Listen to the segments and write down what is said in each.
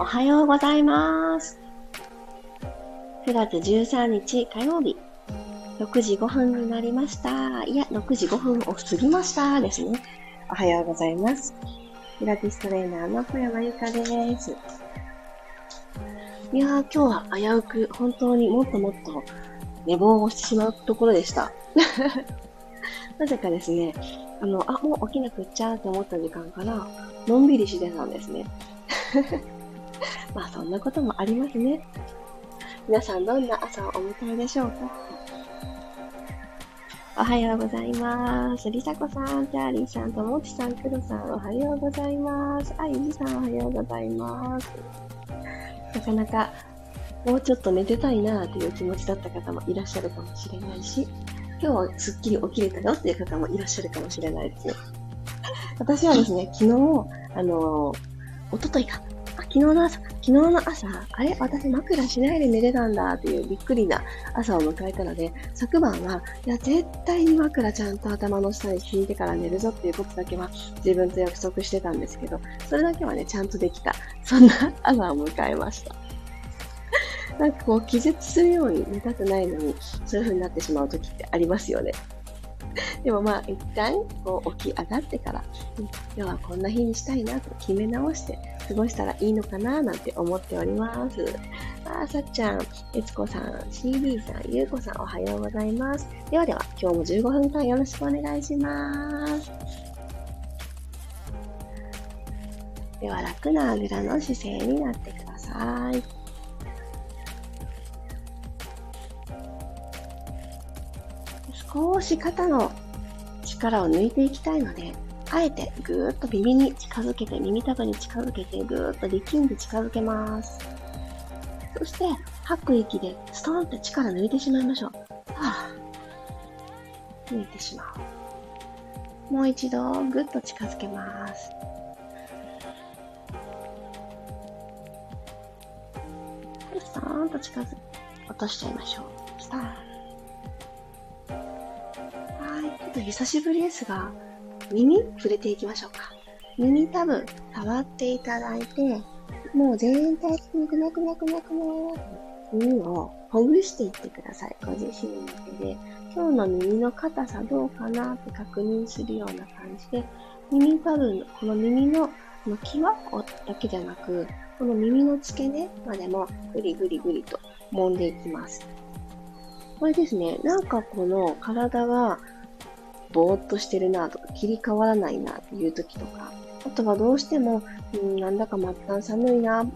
おはようございます。9月13日火曜日、6時5分になりました。いや、6時5分を過ぎましたですね。おはようございます。ピラティストレーナーの小山由かです。いやー、今日は危うく本当にもっともっと寝坊をしてしまうところでした。なぜかですね、あの、あ、もう起きなくっちゃと思った時間から、のんびりしてたんですね。まあ、そんなこともありますね。皆さん、どんな朝をお迎えでしょうか？おはようございます。りさこさん、チャーリーさん、ともちさん、くろさん、おはようございます。あ、ゆじさん、おはようございます。なかなか、もうちょっと寝てたいなという気持ちだった方もいらっしゃるかもしれないし、今日はすっきり起きれたよっていう方もいらっしゃるかもしれないですね。私はですね、昨日、あの、おとといか、昨日の朝、昨日の朝、あれ？私枕しないで寝てたんだっていうびっくりな朝を迎えたので、昨晩は、いや、絶対に枕ちゃんと頭の下に敷いてから寝るぞっていうことだけは自分と約束してたんですけど、それだけはね、ちゃんとできた。そんな朝を迎えました。なんかこう、気絶するように寝たくないのに、そういう風になってしまう時ってありますよね。でもまあ、一旦こう起き上がってから、今日はこんな日にしたいなと決め直して過ごしたらいいのかななんて思っております。あ、さっちゃん、えつこさん、CD さん、ゆうこさん、おはようございます。ではでは、今日も15分間よろしくお願いします。では、楽なあぐらの姿勢になってください。少し肩の力を抜いていきたいので、あえてぐーっと耳に近づけて、耳たぶに近づけて、ぐーっと力んで近づけます。そして、吐く息でストーンって力抜いてしまいましょう。はぁ、抜いてしまう。もう一度、ぐっと近づけます。で、ストーンと近づ落としちゃいましょう。スターン。っと久しぶりですが、耳触れていきましょうか。耳多分触っていただいて、もう全体的にくなくなくなくな耳をほぐしていってください。ご自身の手で。今日の耳の硬さどうかなって確認するような感じで、耳たぶん、この耳のこの際だけじゃなく、この耳の付け根までもぐりぐりぐりと揉んでいきます。これですね、なんかこの体がぼーっとしてるなとか、切り替わらないなっていう時とか、あとはどうしても、うん、なんだか末端寒いなっ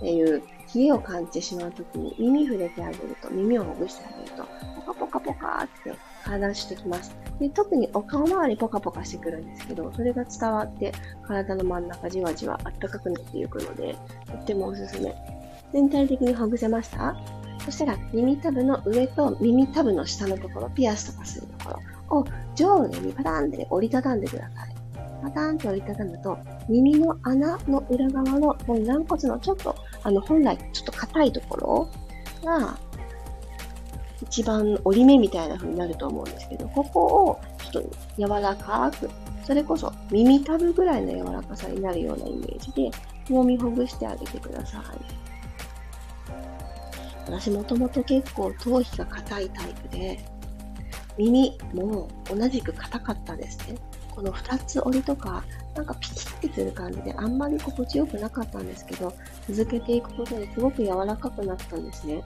ていう冷えを感じてしまう時に耳触れてあげると、耳をほぐしてあげると、ポカポカポカって体してきます。で特にお顔周りポカポカしてくるんですけど、それが伝わって体の真ん中じわじわあったかくなっていくので、とってもおすすめ。全体的にほぐせました？そしたら耳たぶの上と耳たぶの下のところ、ピアスとかするところ、を上下にパタンって折りたたんでください。パタンって折りたたむと、耳の穴の裏側の、この軟骨のちょっと、あの、本来ちょっと硬いところが、一番折り目みたいな風になると思うんですけど、ここをちょっと柔らかく、それこそ耳たぶぐらいの柔らかさになるようなイメージで、もみほぐしてあげてください。私もともと結構頭皮が硬いタイプで、耳も同じく硬かったですね。この2つ折りとか、なんかピキッてする感じであんまり心地よくなかったんですけど、続けていくことですごく柔らかくなったんですね。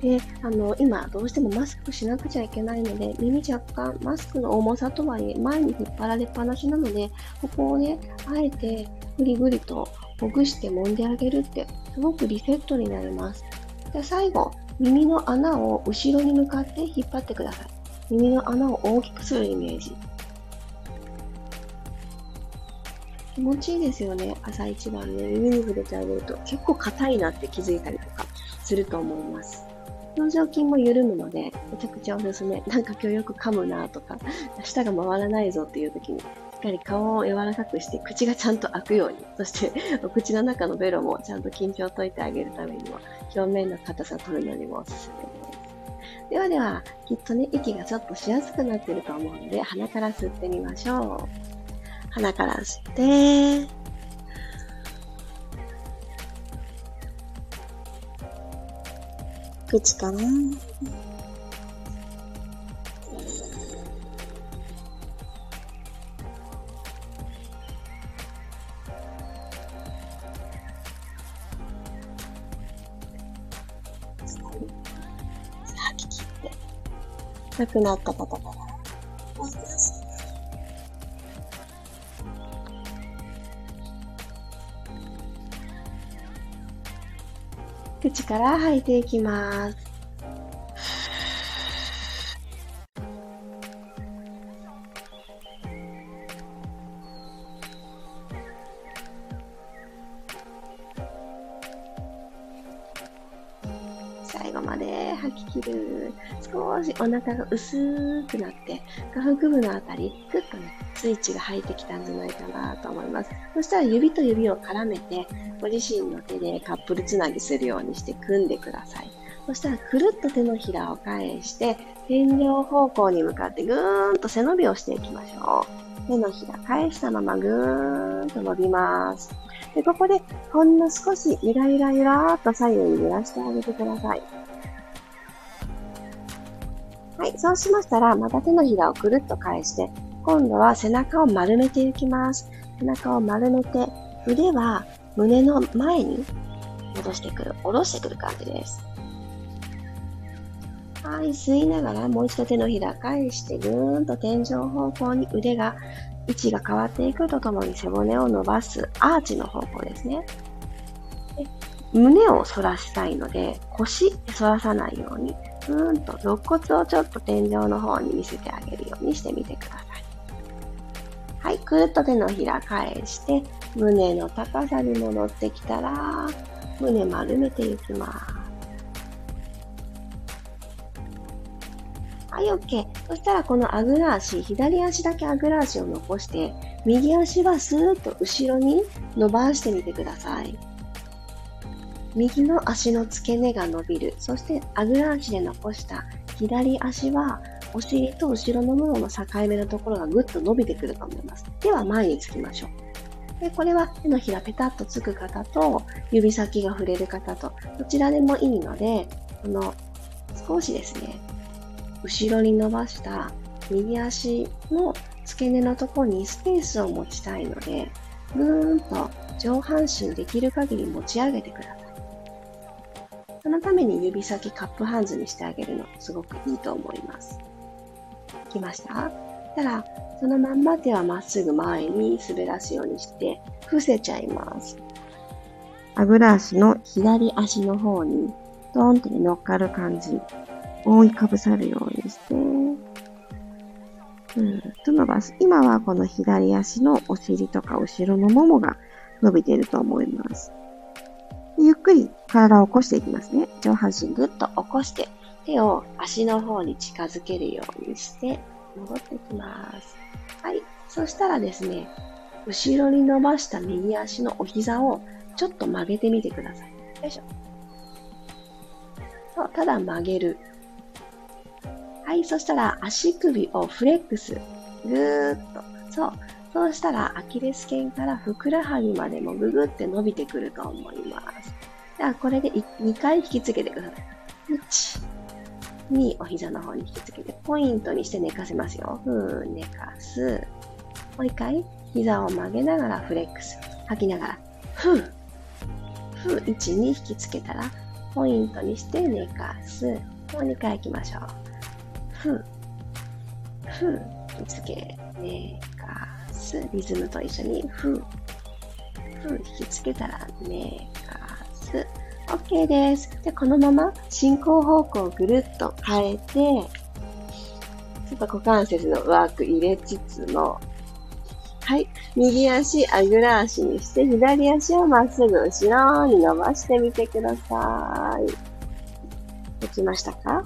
で、あの、今どうしてもマスクしなくちゃいけないので、耳若干マスクの重さとはいえ前に引っ張られっぱなしなので、ここをね、あえてぐりぐりとほぐして揉んであげるって、すごくリセットになります。で最後、耳の穴を後ろに向かって引っ張ってください。耳の穴を大きくするイメージ。気持ちいいですよね。朝一番ね、耳に触れてあげると結構硬いなって気づいたりとかすると思います。表情筋も緩むので、めちゃくちゃおすすめ。なんか今日よく噛むなとか、舌が回らないぞっていう時に、しっかり顔を柔らかくして、口がちゃんと開くように、そしてお口の中のベロもちゃんと緊張を解いてあげるためにも、表面の硬さを取るのにもおすすめです。ではでは、きっとね、息がちょっとしやすくなってると思うので、鼻から吸ってみましょう。鼻から吸って、口かな。吐き切って、亡くなった方から。口から吐いていきます。お腹が薄くなって、下腹部のあたり、ぐっとね、スイッチが入ってきたんじゃないかなと思います。そしたら指と指を絡めて、ご自身の手でカップルつなぎするようにして組んでください。そしたらくるっと手のひらを返して、天井方向に向かってぐーんと背伸びをしていきましょう。手のひら返したままぐーんと伸びます。で、ここでほんの少しゆらゆらゆらーっと左右に揺らしてあげてください。はい、そうしましたら、また手のひらをくるっと返して、今度は背中を丸めていきます。背中を丸めて、腕は胸の前に戻してくる、下ろしてくる感じです。はい、吸いながらもう一度手のひら返してぐーんと天井方向に腕が位置が変わっていくとともに背骨を伸ばすアーチの方向ですね。胸を反らしたいので腰反らさないようにうーんと肋骨をちょっと天井の方に見せてあげるようにしてみてください。はい、くるっと手のひら返して胸の高さに戻ってきたら、胸丸めていきます。はい、OK。そしたらこのあぐら足、左足だけあぐら足を残して、右足はスーッと後ろに伸ばしてみてください。右の足の付け根が伸びる。そしてあぐら足で残した左足はお尻と後ろのものの境目のところがぐっと伸びてくると思います。では前につきましょう。で、これは手のひらペタッとつく方と、指先が触れる方と、どちらでもいいので、この、少しですね、後ろに伸ばした右足の付け根のところにスペースを持ちたいので、ぐーんと上半身できる限り持ち上げてください。そのために指先カップハンズにしてあげるのすごくいいと思います。きました？たら、そのまんま手はまっすぐ前に滑らすようにして、伏せちゃいます。あぐら足の左足の方に、ドーンって乗っかる感じ。覆いかぶさるようにして、うんと伸ばす。今はこの左足のお尻とか後ろのももが伸びていると思います。ゆっくり体を起こしていきますね。上半身ぐっと起こして、手を足の方に近づけるようにして、戻ってきます。はい。そしたらですね、後ろに伸ばした右足のお膝をちょっと曲げてみてください。よいしょ。そう、ただ曲げる。はい。そしたら足首をフレックス。ぐーっと。そう。そうしたらアキレス腱からふくらはぎまでもぐぐって伸びてくると思います。じゃあこれで2回引きつけてください。1、にお膝の方に引きつけて、ポイントにして寝かせますよ。ふー、寝かす。もう一回、膝を曲げながらフレックス。吐きながら、ふー。ふー、1、2引きつけたら、ポイントにして寝かす。もう2回行きましょう。ふー。ふー、引きつけ、寝かす。リズムと一緒に、ふー。ふー、引きつけたら寝かす。OK です。で、このまま進行方向をぐるっと変えて、ちょっと股関節のワーク入れつつも、はい。右足、あぐら足にして、左足をまっすぐ後ろに伸ばしてみてください。できましたか？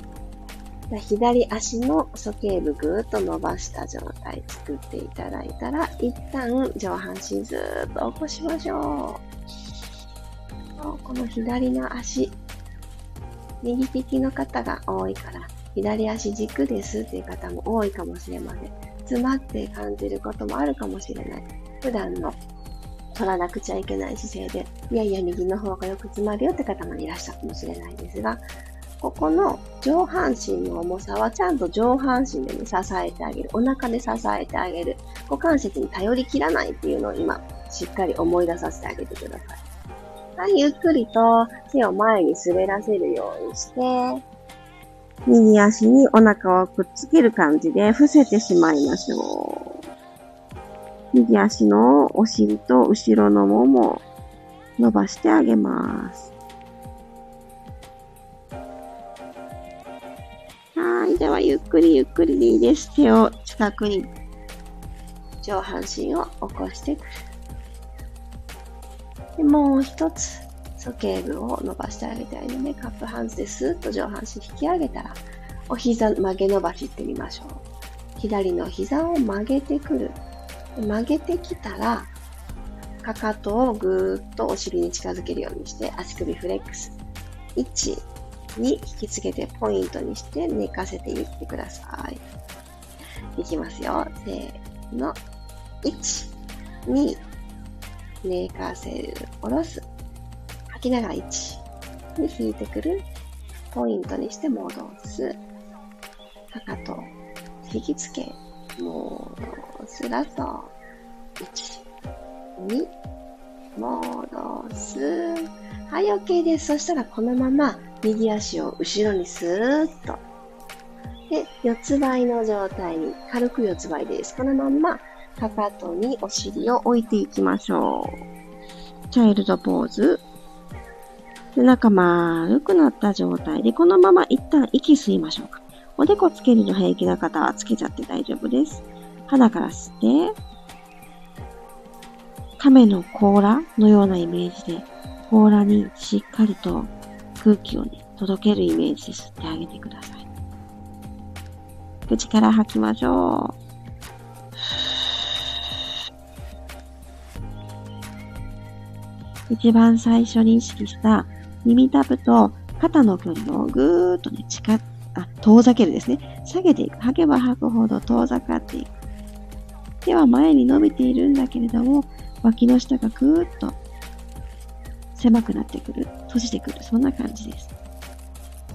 左足の鼠径部ぐーっと伸ばした状態作っていただいたら、一旦上半身ずーっと起こしましょう。この左の足、右利きの方が多いから、左足軸ですっていう方も多いかもしれません。詰まって感じることもあるかもしれない。普段の取らなくちゃいけない姿勢で、いやいや右の方がよく詰まるよって方もいらっしゃるかもしれないですが、ここの上半身の重さはちゃんと上半身で、ね、支えてあげる。お腹で支えてあげる。股関節に頼りきらないっていうのを今、しっかり思い出させてあげてください。はい、ゆっくりと手を前に滑らせるようにして、右足にお腹をくっつける感じで伏せてしまいましょう。右足のお尻と後ろのもも伸ばしてあげます。ではゆっくりゆっくりでいいです。手を近くに上半身を起こしてくる。でもう一つ、鼠径部を伸ばしてあげたいので、カップハンズでスーッと上半身引き上げたら、お膝曲げ伸ばしってみましょう。左の膝を曲げてくる。曲げてきたら、かかとをぐーっとお尻に近づけるようにして、足首フレックス。1、に引きつけてポイントにして寝かせていってください。いきますよ。せーの。1、2、寝かせる、下ろす。吐きながら1に引いてくる。ポイントにして戻す。かかと、引きつけ、戻すラスト。1、2、戻す。はい、OK です。そしたらこのまま右足を後ろにスーッと。で、四つ倍の状態に、軽く四つ倍です。このまんま、かかとにお尻を置いていきましょう。チャイルドポーズ。背中丸くなった状態で、このまま一旦息吸いましょうか。おでこつけるの平気な方はつけちゃって大丈夫です。鼻から吸って、亀の甲羅のようなイメージで、甲羅にしっかりと空気をね、届けるイメージで吸ってあげてください。口から吐きましょう。一番最初に意識した耳たぶと肩の距離をぐーっとね、近あ、遠ざけるですね。下げていく。吐けば吐くほど遠ざかっていく。手は前に伸びているんだけれども、脇の下がぐーっと狭くなってくる、閉じてくる、そんな感じです。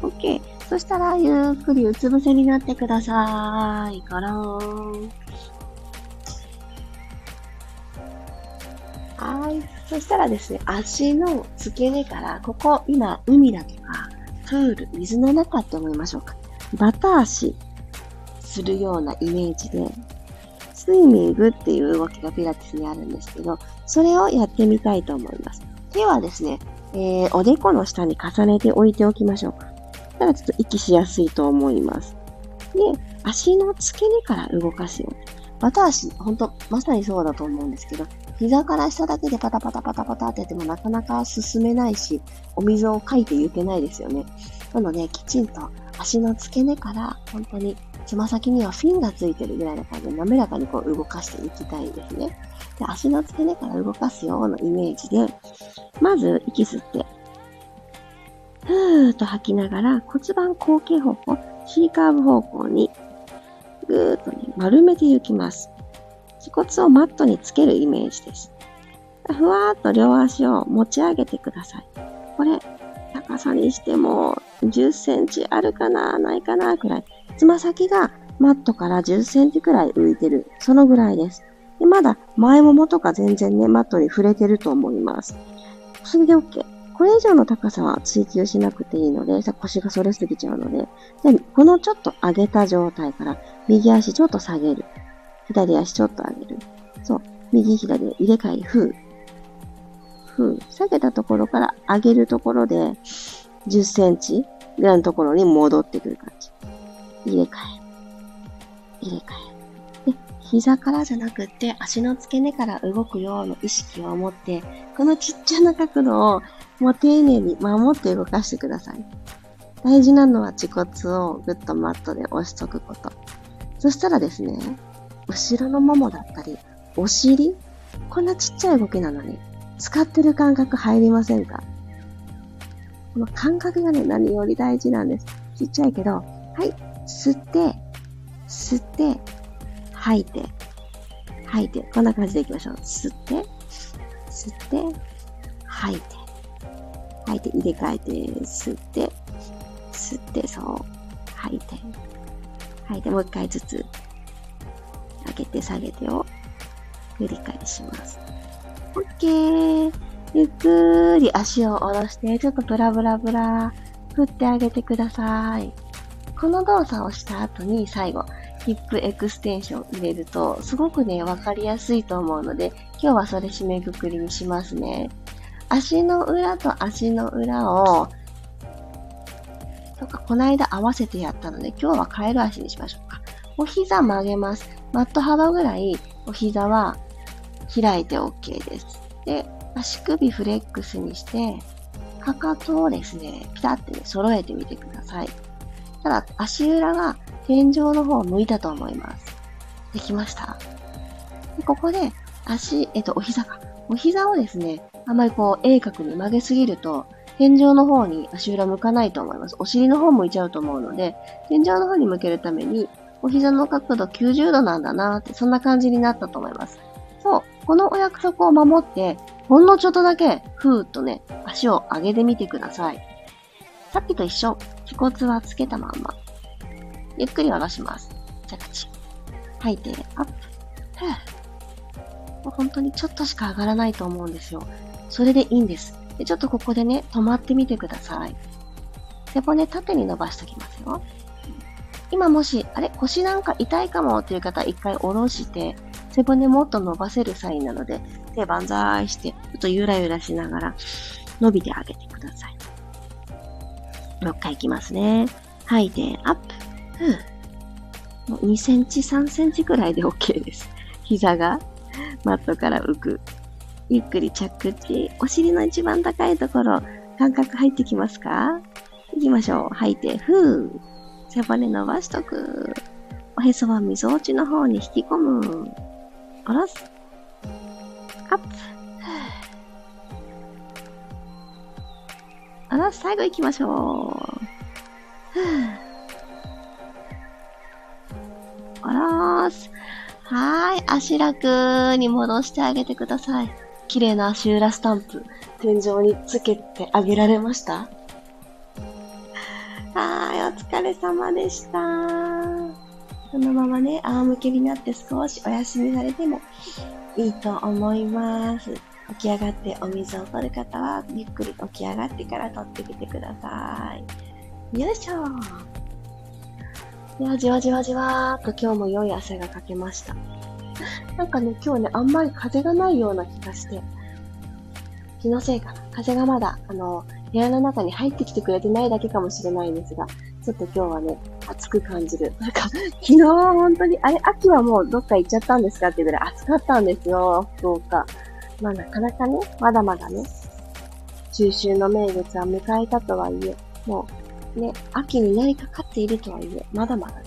OK。そしたら、ゆっくりうつ伏せになってください。ガラーン。はい。そしたらですね、足の付け根から、ここ、今、海だとか、プール、水の中って思いましょうか。バタ足するようなイメージで、スイミングっていう動きがピラティスにあるんですけど、それをやってみたいと思います。手はですね、えー、おでこの下に重ねて置いておきましょうか。たらちょっと息しやすいと思います。で、足の付け根から動かすように。バタ足、ほんと、まさにそうだと思うんですけど、膝から下だけでパタパタパタパタってやってもなかなか進めないし、お水をかいていけないですよね。なので、きちんと足の付け根から本当につま先にはフィンがついてるぐらいな感じで滑らかにこう動かしていきたいですね。で足の付け根から動かすようなイメージで、まず息吸って、ふーっと吐きながら骨盤後傾方向、C カーブ方向にぐーっとね、丸めていきます。恥骨をマットにつけるイメージです。ふわーっと両足を持ち上げてください。これ、高さにしても10センチあるかな、ないかな、くらい。つま先がマットから10センチくらい浮いてる。そのぐらいです。でまだ前ももとか全然ね、マットに触れてると思います。それで OK。これ以上の高さは追求しなくていいので、さ腰が反れすぎちゃうので、でこのちょっと上げた状態から、右足ちょっと下げる。左足ちょっと上げる。そう。右左で入れ替え、ふう。ふう。下げたところから上げるところで、10センチぐらいのところに戻ってくる感じ。入れ替え。入れ替え。で、膝からじゃなくって足の付け根から動くような意識を持って、このちっちゃな角度をもう丁寧に守って動かしてください。大事なのは恥骨をぐっとマットで押しとくこと。そしたらですね、後ろのももだったり、お尻こんなちっちゃい動きなのに、使ってる感覚入りませんか？この感覚がね、何より大事なんです。ちっちゃいけど、はい、吸って、吸って、吐いて、吐いて、こんな感じでいきましょう。吸って、吸って、吐いて、吐いて、入れ替えて、吸って、吸って、そう。吐いて。吐いて、もう一回ずつ。上げて下げてを繰り返します。OK。ゆっくり足を下ろして、ちょっとブラブラブラ、振ってあげてください。この動作をした後に最後、ヒップエクステンション入れると、すごくね、わかりやすいと思うので、今日はそれ締めくくりにしますね。足の裏と足の裏を、とか、この間合わせてやったので、今日はカエル足にしましょうか。お膝曲げます。マット幅ぐらい、お膝は開いて OK です。で、足首フレックスにして、かかとをですね、ピタってね、揃えてみてください。ただ、足裏が天井の方を向いたと思います。できましたでここで、足、えっと、お膝か。お膝をですね、あまりこう、鋭角に曲げすぎると、天井の方に足裏向かないと思います。お尻の方向いちゃうと思うので、天井の方に向けるために、お膝の角度90度なんだなって、そんな感じになったと思います。そう。このお約束を守って、ほんのちょっとだけ、ふーっとね、足を上げてみてください。さっきと一緒。気骨はつけたまんま。ゆっくり下ろします。着地。吐いて、アップ。もう本当にちょっとしか上がらないと思うんですよ。それでいいんです。でちょっとここでね、止まってみてください。背骨縦に伸ばしときますよ。今もし、あれ？腰なんか痛いかもっていう方、一回下ろして、背骨もっと伸ばせるサインなので、手万歳して、ちょっとゆらゆらしながら、伸びてあげてください。6回いきますね。吐いて、アップ。もう2センチ、3センチくらいで OK です。膝がマットから浮く。ゆっくり着地。お尻の一番高いところ、感覚入ってきますか？行きましょう。吐いて、ふう。背骨伸ばしとく。おへそは溝落ちの方に引き込む。下ろす。アップ。下ろす。最後行きましょう。下ろす。はい。足楽に戻してあげてください。綺麗な足裏スタンプ、天井につけてあげられました？はい、お疲れ様でした。そのままね、仰向けになって少しお休みされてもいいと思います。起き上がってお水を取る方は、ゆっくり起き上がってから取ってきてください。よいしょ。では、じわじわじわーっと今日も良い汗がかけました。なんかね、今日ね、あんまり風がないような気がして、気のせいかな。風がまだ、あの、部屋の中に入ってきてくれてないだけかもしれないんですが、ちょっと今日はね、暑く感じる。なんか、昨日は本当に、あれ、秋はもうどっか行っちゃったんですかってぐらい暑かったんですよ、福岡。まあなかなかね、まだまだね、中秋の名月は迎えたとはいえ、もうね、秋になりかかっているとはいえ、まだまだね、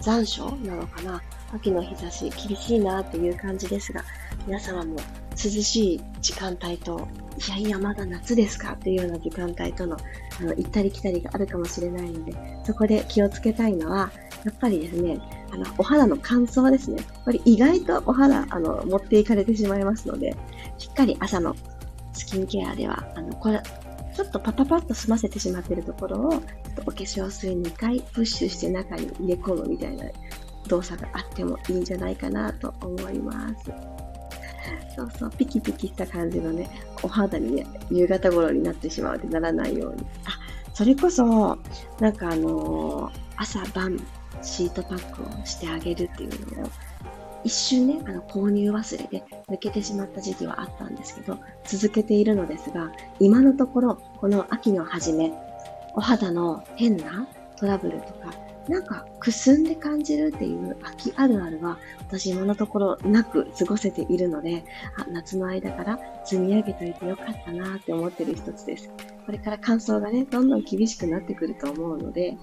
残暑なのかな。秋の日差し厳しいなっていう感じですが、皆様も涼しい時間帯といやいや、まだ夏ですかっていうような時間帯との、あの、行ったり来たりがあるかもしれないので、そこで気をつけたいのは、やっぱりですね、あの、お肌の乾燥ですね。やっぱり意外とお肌、あの、持っていかれてしまいますので、しっかり朝のスキンケアでは、あの、これ、ちょっとパパパッと済ませてしまっているところを、ちょっとお化粧水2回プッシュして中に入れ込むみたいな動作があってもいいんじゃないかなと思います。そうそう、ピキピキした感じのね、お肌にね、夕方頃になってしまうってならないように。あ、それこそ、なんかあのー、朝晩シートパックをしてあげるっていうのを、一瞬ね、あの、購入忘れで抜けてしまった時期はあったんですけど、続けているのですが、今のところ、この秋の初め、お肌の変なトラブルとか、なんか、くすんで感じるっていう秋あるあるは、私今のところなく過ごせているので、あ夏の間から積み上げといてよかったなって思ってる一つです。これから乾燥がね、どんどん厳しくなってくると思うので、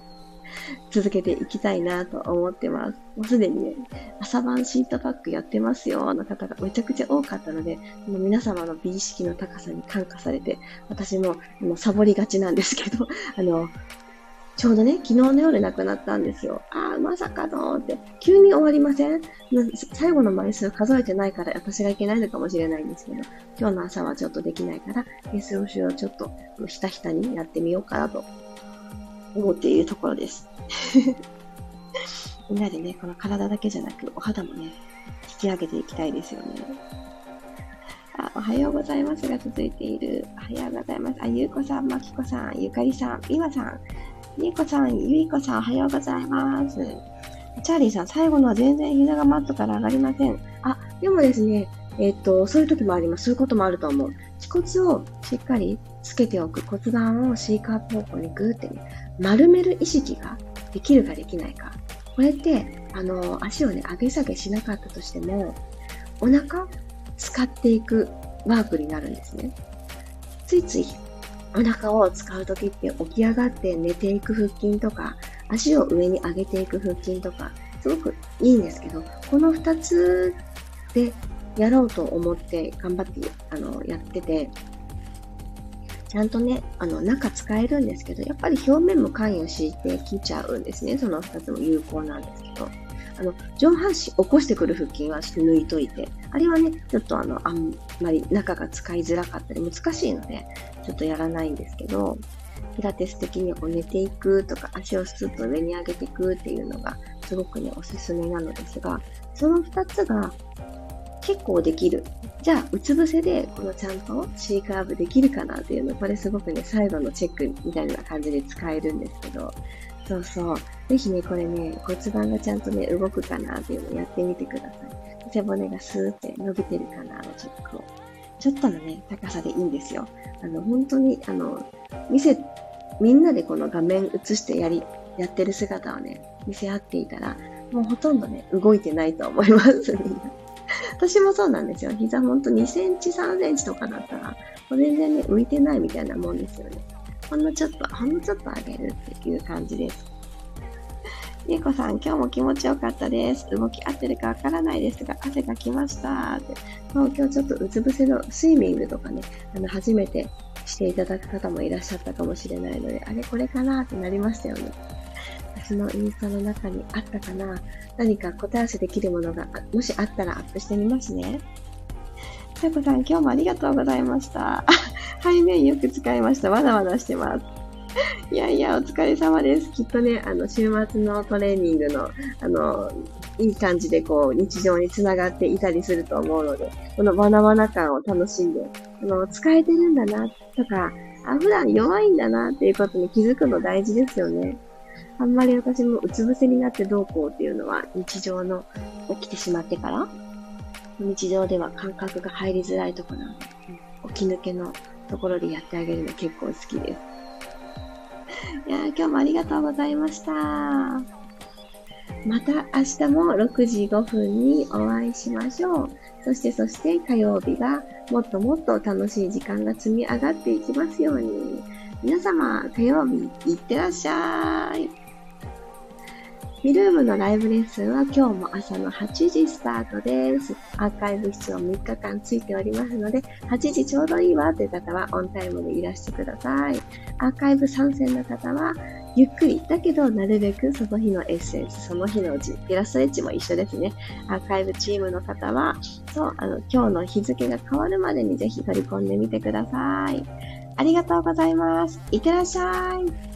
続けていきたいなと思ってます。もうすでにね、朝晩シートパックやってますよの方がめちゃくちゃ多かったので、もう皆様の美意識の高さに感化されて、私ももうサボりがちなんですけど、あの、ちょうどね、昨日の夜亡くなったんですよ。ああ、まさかのって。急に終わりません？最後の枚数数えてないから私がいけないのかもしれないんですけど、今日の朝はちょっとできないから、SOC をちょっとひたひたにやってみようかなと思っているところです。みんなでね、この体だけじゃなく、お肌もね、引き上げていきたいですよね。あ、おはようございますが続いている。おはようございます。あ、ゆうこさん、まきこさん、ゆかりさん、みまさん、ゆうこさん、ゆいこさん、おはようございます。チャーリーさん、最後のは全然膝がマットから上がりません。あ、でもですね、えっ、と、そういう時もあります。そういうこともあると思う。恥骨をしっかりつけておく。骨盤を C カープ方向にグーってね、丸める意識ができるかできないか。これって、あの、足をね、上げ下げしなかったとしても、お腹使っていくワークになるんですね。ついついお腹を使うときって起き上がって寝ていく腹筋とか、足を上に上げていく腹筋とか、すごくいいんですけど、この2つでやろうと思って頑張ってあのやってて、ちゃんとね、あの中使えるんですけど、やっぱり表面も関与してきちゃうんですね。その2つも有効なんですけど。あの、上半身起こしてくる腹筋は抜いといて、あれはね、ちょっとあの、あんまり中が使いづらかったり難しいので、ちょっとやらないんですけど、ピラティス的にこう寝ていくとか足をスッと上に上げていくっていうのがすごくね、おすすめなのですが、その2つが結構できる。じゃあ、うつ伏せでこのちゃんと C カーブできるかなっていうの、これすごくね、最後のチェックみたいな感じで使えるんですけど、そうそう。ぜひね、これね、骨盤がちゃんとね、動くかなっていうのをやってみてください。背骨がスーって伸びてるかなのチェックを。ちょっとのね、高さでいいんですよ。あの、本当に、あの、見せ、みんなでこの画面映してやり、やってる姿をね、見せ合っていたら、もうほとんどね、動いてないと思います、みんな。私もそうなんですよ。膝ほんと2センチ、3センチとかだったら、全然ね、浮いてないみたいなもんですよね。ほんのちょっと、ほんのちょっと上げるっていう感じです。ゆうこさん、今日も気持ちよかったです。動き合ってるかわからないですが、汗がきましたって。もう今日ちょっとうつ伏せのスイミングとかね、あの、初めてしていただく方もいらっしゃったかもしれないので、あれこれかなってなりましたよね。私のインスタの中にあったかな何か答え合わせできるものが、もしあったらアップしてみますね。さやこさん、今日もありがとうございました。背面よく使いました。わざわざしてます。いやいや、お疲れ様です。きっとね、あの、週末のトレーニングの、あの、いい感じでこう、日常につながっていたりすると思うので、このわなわな感を楽しんで、あの、使えてるんだな、とか、あ、普段弱いんだな、っていうことに気づくの大事ですよね。あんまり私もうつ伏せになってどうこうっていうのは日常の起きてしまってから日常では感覚が入りづらいとこなので、起き抜けのところでやってあげるの結構好きです。いや今日もありがとうございました。また明日も6時5分にお会いしましょう。そしてそして火曜日がもっともっと楽しい時間が積み上がっていきますように。皆様、火曜日いってらっしゃい。ミルームのライブレッスンは今日も朝の8時スタートです。アーカイブ室を3日間ついておりますので、8時ちょうどいいわという方はオンタイムでいらしてください。アーカイブ参戦の方は、ゆっくり、だけどなるべくその日のエッセンス、その日の字、ピラストレッチも一緒ですね。アーカイブチームの方は、そう、あの、今日の日付が変わるまでにぜひ取り込んでみてください。ありがとうございます。いってらっしゃい。